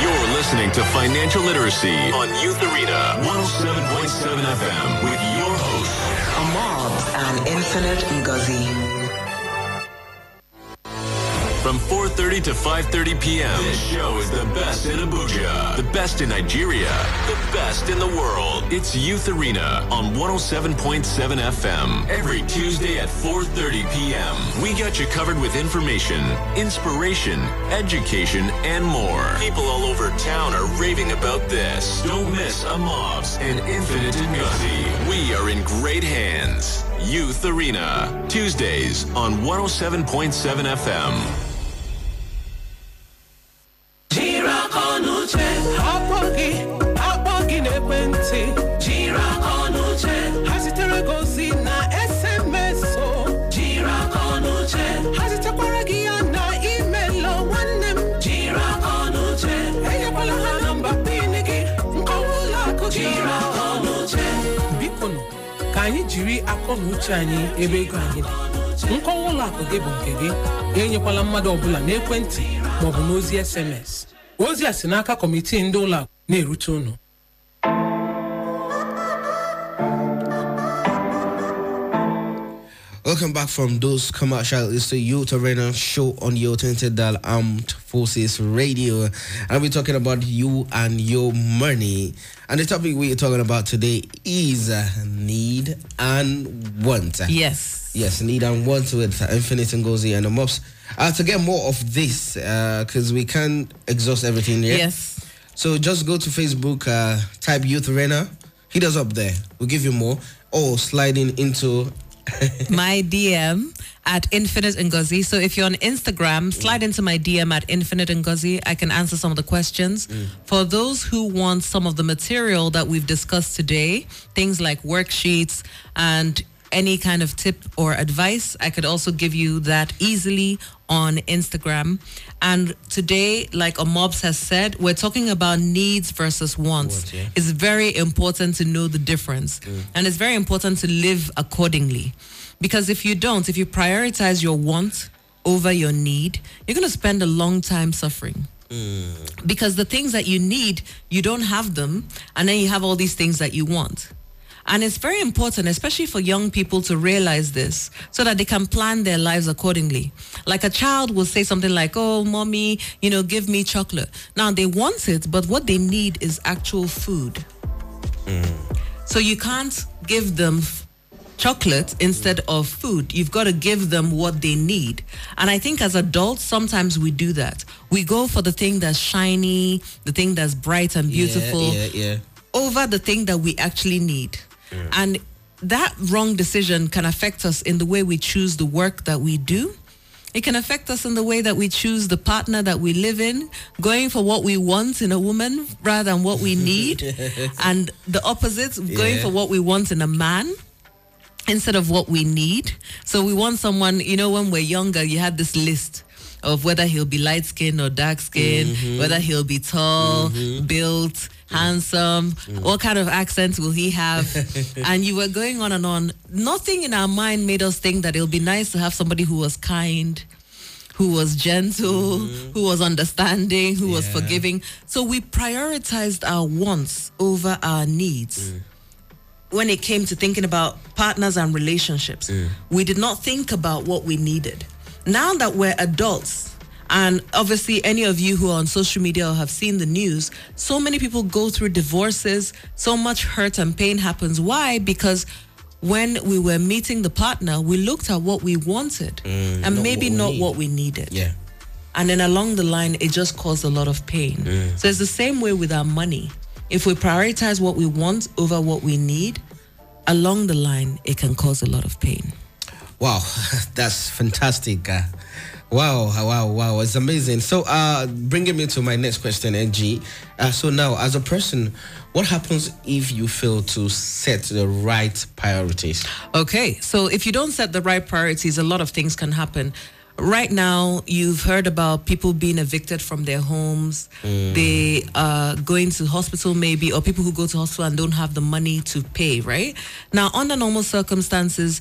You're listening to Financial Literacy on Youth Arena 107.7 FM with your host, Mobs and Infinite Ngozi. From 4.30 to 5.30 p.m. This show is the best in Abuja, the best in Nigeria, the best in the world. It's Youth Arena on 107.7 FM. Every Tuesday at 4.30 p.m. We got you covered with information, inspiration, education, and more. People all over town are raving about this. Don't miss a and Infinite Ngozi. We are in great hands. Youth Arena, Tuesdays on 107.7 FM. Jiri aka ọnụ uche akpọ gị akpọ gị n'ekwentị. Jiri aka ọnụ uche ha zitere gị ozi na sms o. Jiri aka ọnụ uche ha zitekwara gị ya na email o nwanne m. Jiri aka ọnụ uche enyekwala ha nọmba pin gị nkọwa ụlọ akụ gị. Jiri aka ọnụ uche biko nụ ka anyị jiri akọ na uche anyị ebe ego anyị dị. Nkọwa ụlọ akụ gị bụ nke gị. Enyekwala mmadụ ọbụla n'ekwentị. Maọbụ n'ozi sms ozi a si n'aka kọmitii ndị ụlọ akụ na-erute unu Welcome back from those commercials. It's the Youth Arena show on your talented dial Armed Forces Radio. And we're talking about you and your money. And the topic we're talking about today is uh, need and want. Yes. Yes, need and want with Infinite Ngozi and the Mobs. Uh, to get more of this, because we can't exhaust everything yet. Yes. So just go to Facebook, uh, type Youth Arena, hit us up there. We'll give you more. Or sliding into (laughs) my DM at Infinite Ngozi. So if you're on Instagram, slide into my DM at Infinite Ngozi. I can answer some of the questions. For those who want some of the material that we've discussed today, things like worksheets and any kind of tip or advice, I could also give you that easily on Instagram. And today, like Amobs has said, we're talking about needs versus wants. Wants, yeah. It's very important to know the difference. And it's very important to live accordingly. Because if you don't, if you prioritize your want over your need, you're going to spend a long time suffering. Mm. Because the things that you need, you don't have them, and then you have all these things that you want. And it's very important, especially for young people, to realize this so that they can plan their lives accordingly. Like a child will say something like, Oh, mommy, you know, give me chocolate. Now they want it, but what they need is actual food. So you can't give them chocolate instead of food. You've got to give them what they need. And I think as adults, sometimes we do that. We go for the thing that's shiny, the thing that's bright and beautiful Yeah, yeah, yeah. over the thing that we actually need. And that wrong decision can affect us in the way we choose the work that we do. It can affect us in the way that we choose the partner that we live in, going for what we want in a woman rather than what we need. (laughs) and the opposite, going Yeah. for what we want in a man instead of what we need. So we want someone, you know, when we're younger, you had this list of whether he'll be light skinned or dark skinned, mm-hmm. whether he'll be tall, mm-hmm. built, handsome, mm. what kind of accent will he have? (laughs) and you were going on and on. Nothing in our mind made us think that it'll be nice to have somebody who was kind, who was gentle, mm-hmm. who was understanding, who was forgiving. So we prioritized our wants over our needs mm. when it came to thinking about partners and relationships. Mm. We did not think about what we needed. Now that we're adults, and obviously any of you who are on social media or have seen the news, so many people go through divorces, so much hurt and pain happens. Why? Because when we were meeting the partner, we looked at what we wanted and not maybe what not need. what we needed. Yeah. And then along the line, it just caused a lot of pain. So it's the same way with our money. If we prioritize what we want over what we need, along the line, it can cause a lot of pain. Wow, (laughs) that's fantastic. Uh, wow, wow, wow, it's amazing. So, uh, bringing me to my next question, NG. Uh, so now, as a person, what happens if you fail to set the right priorities? Okay, so if you don't set the right priorities, a lot of things can happen. Right now, you've heard about people being evicted from their homes. They are going to hospital, maybe, or people who go to hospital and don't have the money to pay, right? Now, under normal circumstances,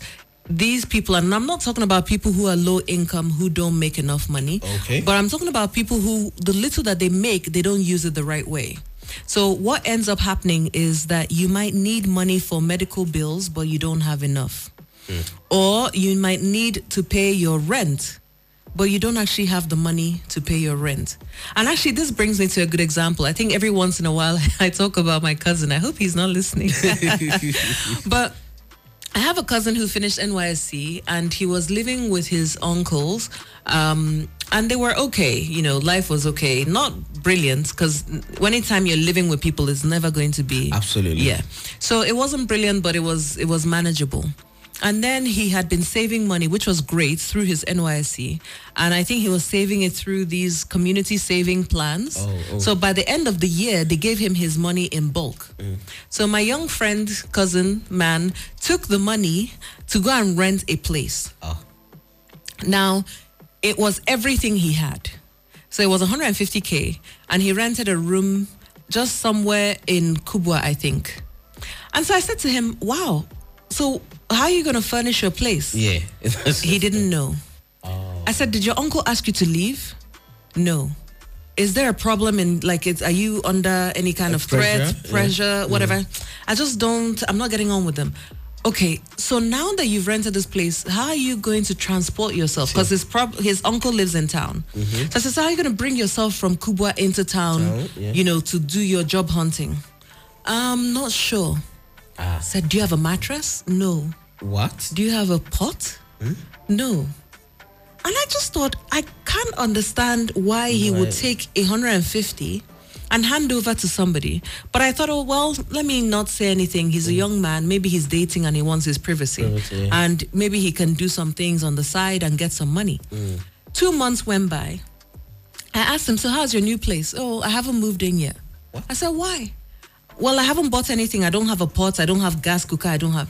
these people, and I'm not talking about people who are low income who don't make enough money, Okay. but I'm talking about people who, the little that they make, they don't use it the right way. So, what ends up happening is that you might need money for medical bills, but you don't have enough. Hmm. Or you might need to pay your rent but you don't actually have the money to pay your rent. And actually this brings me to a good example. I think every once in a while (laughs) i talk about my cousin. I hope he's not listening. (laughs) But I have a cousin who finished NYSC and he was living with his uncles. Um, and they were okay, you know, life was okay. Not brilliant because anytime you're living with people, it's never going to be Absolutely. yeah. So it wasn't brilliant, but it was it was manageable. And then he had been saving money, which was great through his NYSC. And I think he was saving it through these community saving plans. Oh, oh. So by the end of the year, they gave him his money in bulk. Mm. So my young friend, cousin, man, took the money to go and rent a place. Oh. Now, it was everything he had. So it was 150k, and he rented a room just somewhere in Kubwa, I think. And so I said to him, "Wow, so how are you going to furnish your place?" Yeah. (laughs) He didn't know. Oh. I said, "Did your uncle ask you to leave?" No. Is there a problem in like it's are you under any kind of pressure? threat, Yeah. pressure, mm. whatever? I just don't I'm not getting on with them. Okay, so now that you've rented this place, how are you going to transport yourself? Because his prob- his uncle lives in town. Mm-hmm. So I said, so how are you going to bring yourself from Kubwa into town, Town, yeah. you know, to do your job hunting? I'm not sure. I said, do you have a mattress? No. What? Do you have a pot? Hmm? No. And I just thought I can't understand why he would Right. take 150 and hand over to somebody. But I thought, oh well, let me not say anything. He's a hmm. young man. Maybe he's dating and he wants his privacy. Privacy. And maybe he can do some things on the side and get some money. Hmm. Two months went by. I asked him, so how's your new place? Oh, I haven't moved in yet. I said, why? Well, I haven't bought anything. I don't have a pot. I don't have gas cooker. I don't have.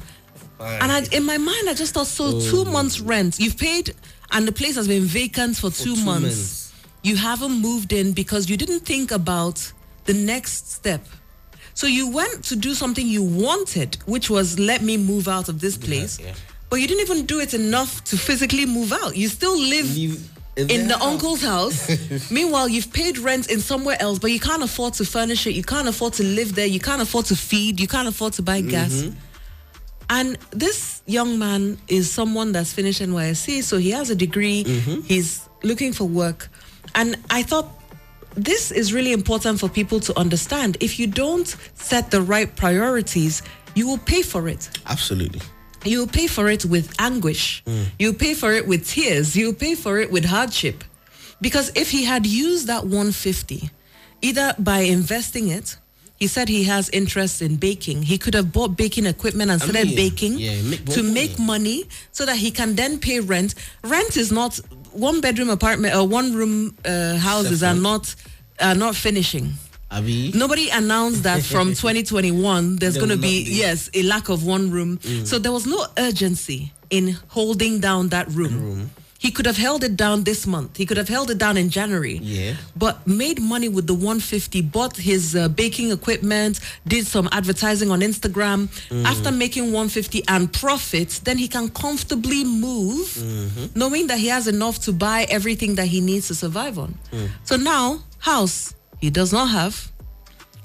And I, in my mind, I just thought, so oh, two months rent, you've paid, and the place has been vacant for, two, two months. months. You haven't moved in because you didn't think about the next step. So you went to do something you wanted, which was let me move out of this place. yeah. But you didn't even do it enough to physically move out. You still live Live in in the house. uncle's house. (laughs) Meanwhile, you've paid rent in somewhere else, but you can't afford to furnish it. You can't afford to live there. You can't afford to feed. You can't afford to buy gas. Mm-hmm. And this young man is someone that's finished NYSC, so he has a degree. Mm-hmm. He's looking for work. And I thought this is really important for people to understand. If you don't set the right priorities, you will pay for it. Absolutely. You pay for it with anguish. You pay for it with tears. You pay for it with hardship. Because if he had used that 150, either by investing it, he said he has interest in baking. He could have bought baking equipment and I started mean, baking yeah, make to make money so that he can then pay rent. Rent is not one bedroom apartment or one room uh, houses are not are not finishing. Nobody announced that from (laughs) 2021 there's There going to be, be. yes a lack of one room. Mm. So there was no urgency in holding down that room. He could have held it down this month. He could have held it down in January. Yeah. But made money with the 150, bought his uh, baking equipment, did some advertising on Instagram. Mm. After making 150 and profits, then he can comfortably move, mm-hmm. knowing that he has enough to buy everything that he needs to survive on. Mm. So now, house, he does not have.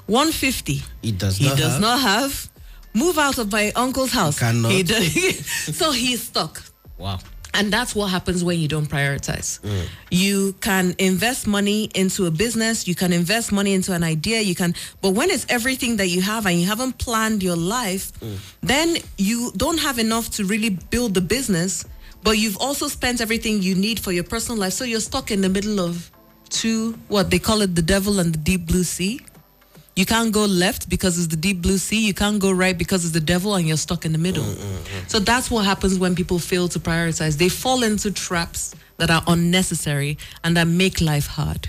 150, He does he not He does have. not have. Move out of my uncle's house. cannot. He does- (laughs) so he's stuck. Wow. And that's what happens when you don't prioritize. Mm. You can invest money into a business, you can invest money into an idea, you can, but when it's everything that you have and you haven't planned your life, Mm. then you don't have enough to really build the business, but you've also spent everything you need for your personal life. So you're stuck in the middle of two, what they call it, the devil and the deep blue sea. You can't go left because it's the deep blue sea. You can't go right because it's the devil and you're stuck in the middle. Mm, mm, mm. So that's what happens when people fail to prioritize. They fall into traps that are unnecessary and that make life hard.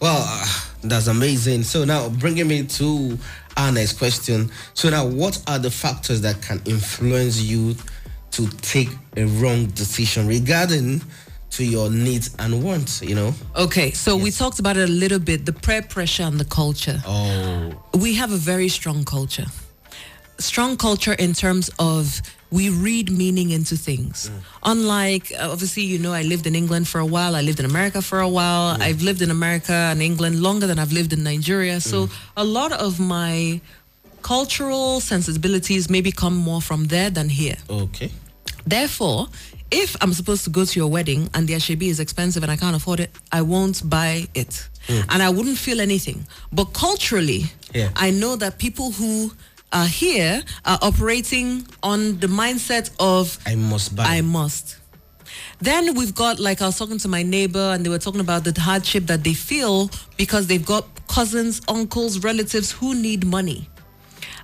Well, uh, that's amazing. So now bringing me to our next question. So now, what are the factors that can influence you to take a wrong decision regarding to your needs and wants? You know. Okay, so we talked about it a little bit the peer pressure and the culture. Oh. We have a very strong culture. Strong culture in terms of we read meaning into things. Mm. Unlike, uh, obviously, you know, I lived in England for a while, I lived in America for a while. Mm. I've lived in America and England longer than I've lived in Nigeria. So mm. a lot of my cultural sensibilities maybe come more from there than here. Okay. Therefore, if I'm supposed to go to your wedding and the ashebi is expensive and I can't afford it, I won't buy it. Mm. And I wouldn't feel anything. But culturally, Yeah. I know that people who are here are operating on the mindset of I must buy. I must. Then we've got like I was talking to my neighbor and they were talking about the hardship that they feel because they've got cousins, uncles, relatives who need money.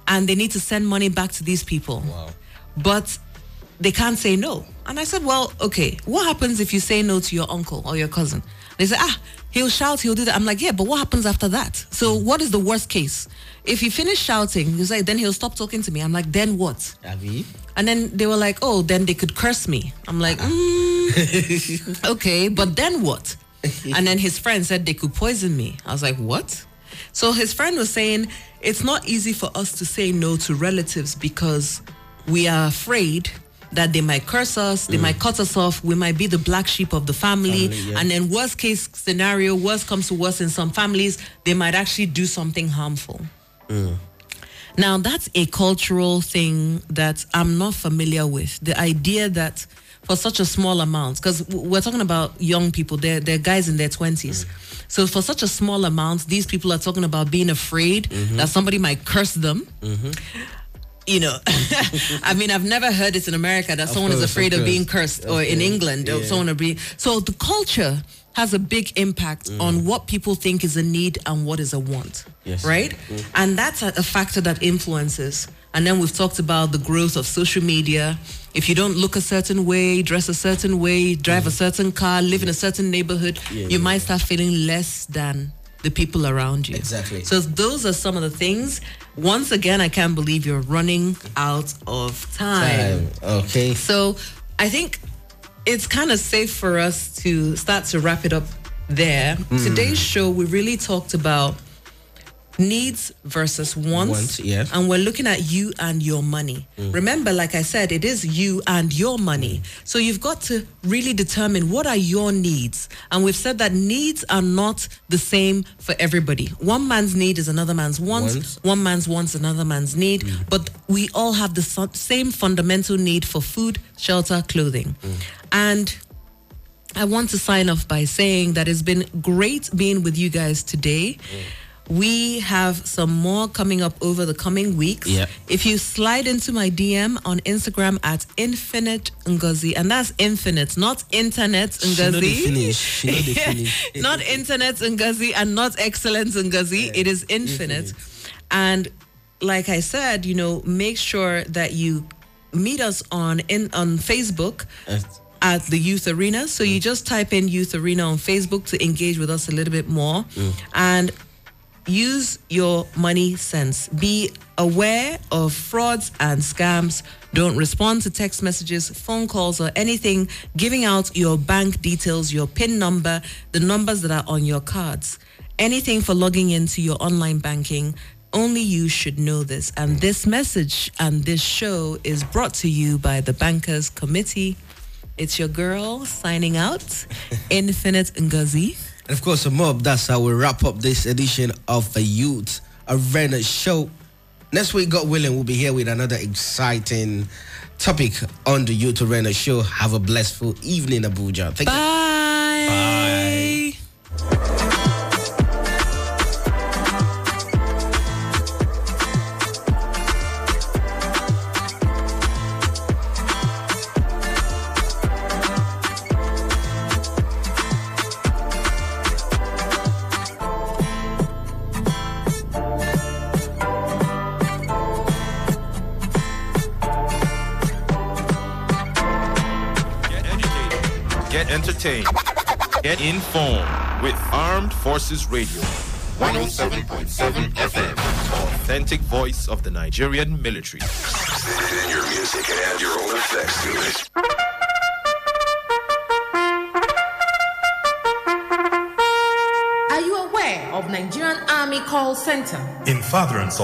And they need to send money back to these people. Wow. But they can't say no. And I said, Well, okay, what happens if you say no to your uncle or your cousin? They say, Ah, he'll shout, he'll do that. I'm like, Yeah, but what happens after that? So, what is the worst case? If he finish shouting, he's like, Then he'll stop talking to me. I'm like, Then what? Avi? And then they were like, Oh, then they could curse me. I'm like, mm, (laughs) Okay, but then what? and then his friend said they could poison me. I was like, What? So his friend was saying it's not easy for us to say no to relatives because we are afraid that they might curse us, they mm. might cut us off, we might be the black sheep of the family. Family, yeah. And then worst case scenario, worst comes to worst in some families, they might actually do something harmful. Mm. Now, that's a cultural thing that I'm not familiar with. The idea that for such a small amount, because we're talking about young people, they're, they're guys in their 20s. Mm. So, for such a small amount, these people are talking about being afraid mm-hmm. that somebody might curse them. Mm-hmm. You know, (laughs) I mean, I've never heard it in America that someone is afraid of of being course. cursed, or in Okay, England, or yeah. someone of being. So, the culture has a big impact on what people think is a need and what is a want Yes. right? And that's a, a factor that influences. And then we've talked about the growth of social media. If you don't look a certain way, dress a certain way, drive a certain car, live in a certain neighborhood, Yeah, you yeah, might start feeling less than the people around you. Exactly. So those are some of the things. Once again, I can't believe you're running out of time. Time. Okay. So I think it's kind of safe for us to start to wrap it up there. Hmm. Today's show, we really talked about needs versus wants. Wants, yeah. And we're looking at you and your money. Mm. Remember, like I said, it is you and your money. Mm. So you've got to really determine what are your needs. And we've said that needs are not the same for everybody. One man's need is another man's want. Wants. One man's wants another man's need. Mm. But we all have the same fundamental need for food, shelter, clothing. And I want to sign off by saying that it's been great being with you guys today. We have some more coming up over the coming weeks. Yeah. If you slide into my DM on Instagram at Infinite Ngozi, and that's infinite, not internet She know the Ngozi. finish. She know the (laughs) finish. not internet Ngozi and not excellence Ngozi. It is infinite. And like I said, you know, make sure that you meet us on in on Facebook at the Youth Arena. So you mm. just type in Youth Arena on Facebook to engage with us a little bit more. Mm. And use your money sense. Be aware of frauds and scams. Don't respond to text messages, phone calls, or anything giving out your bank details, your PIN number, the numbers that are on your cards. Anything for logging into your online banking. Only you should know this. And this message and this show is brought to you by the Bankers Committee. It's your girl signing out, (laughs) Infinite Ngozi. And of course, a Mob, that's how we wrap up this edition of the Youth Arena Show. Next week, God willing, we'll be here with another exciting topic on the Youth Arena Show. Have a blissful evening, Abuja. Thank Bye. Bye. Get informed with Armed Forces Radio. 107.7 FM. Authentic voice of the Nigerian military. And your music can add your own effects to it. Are you aware of Nigerian Army Call Center? In father furtherance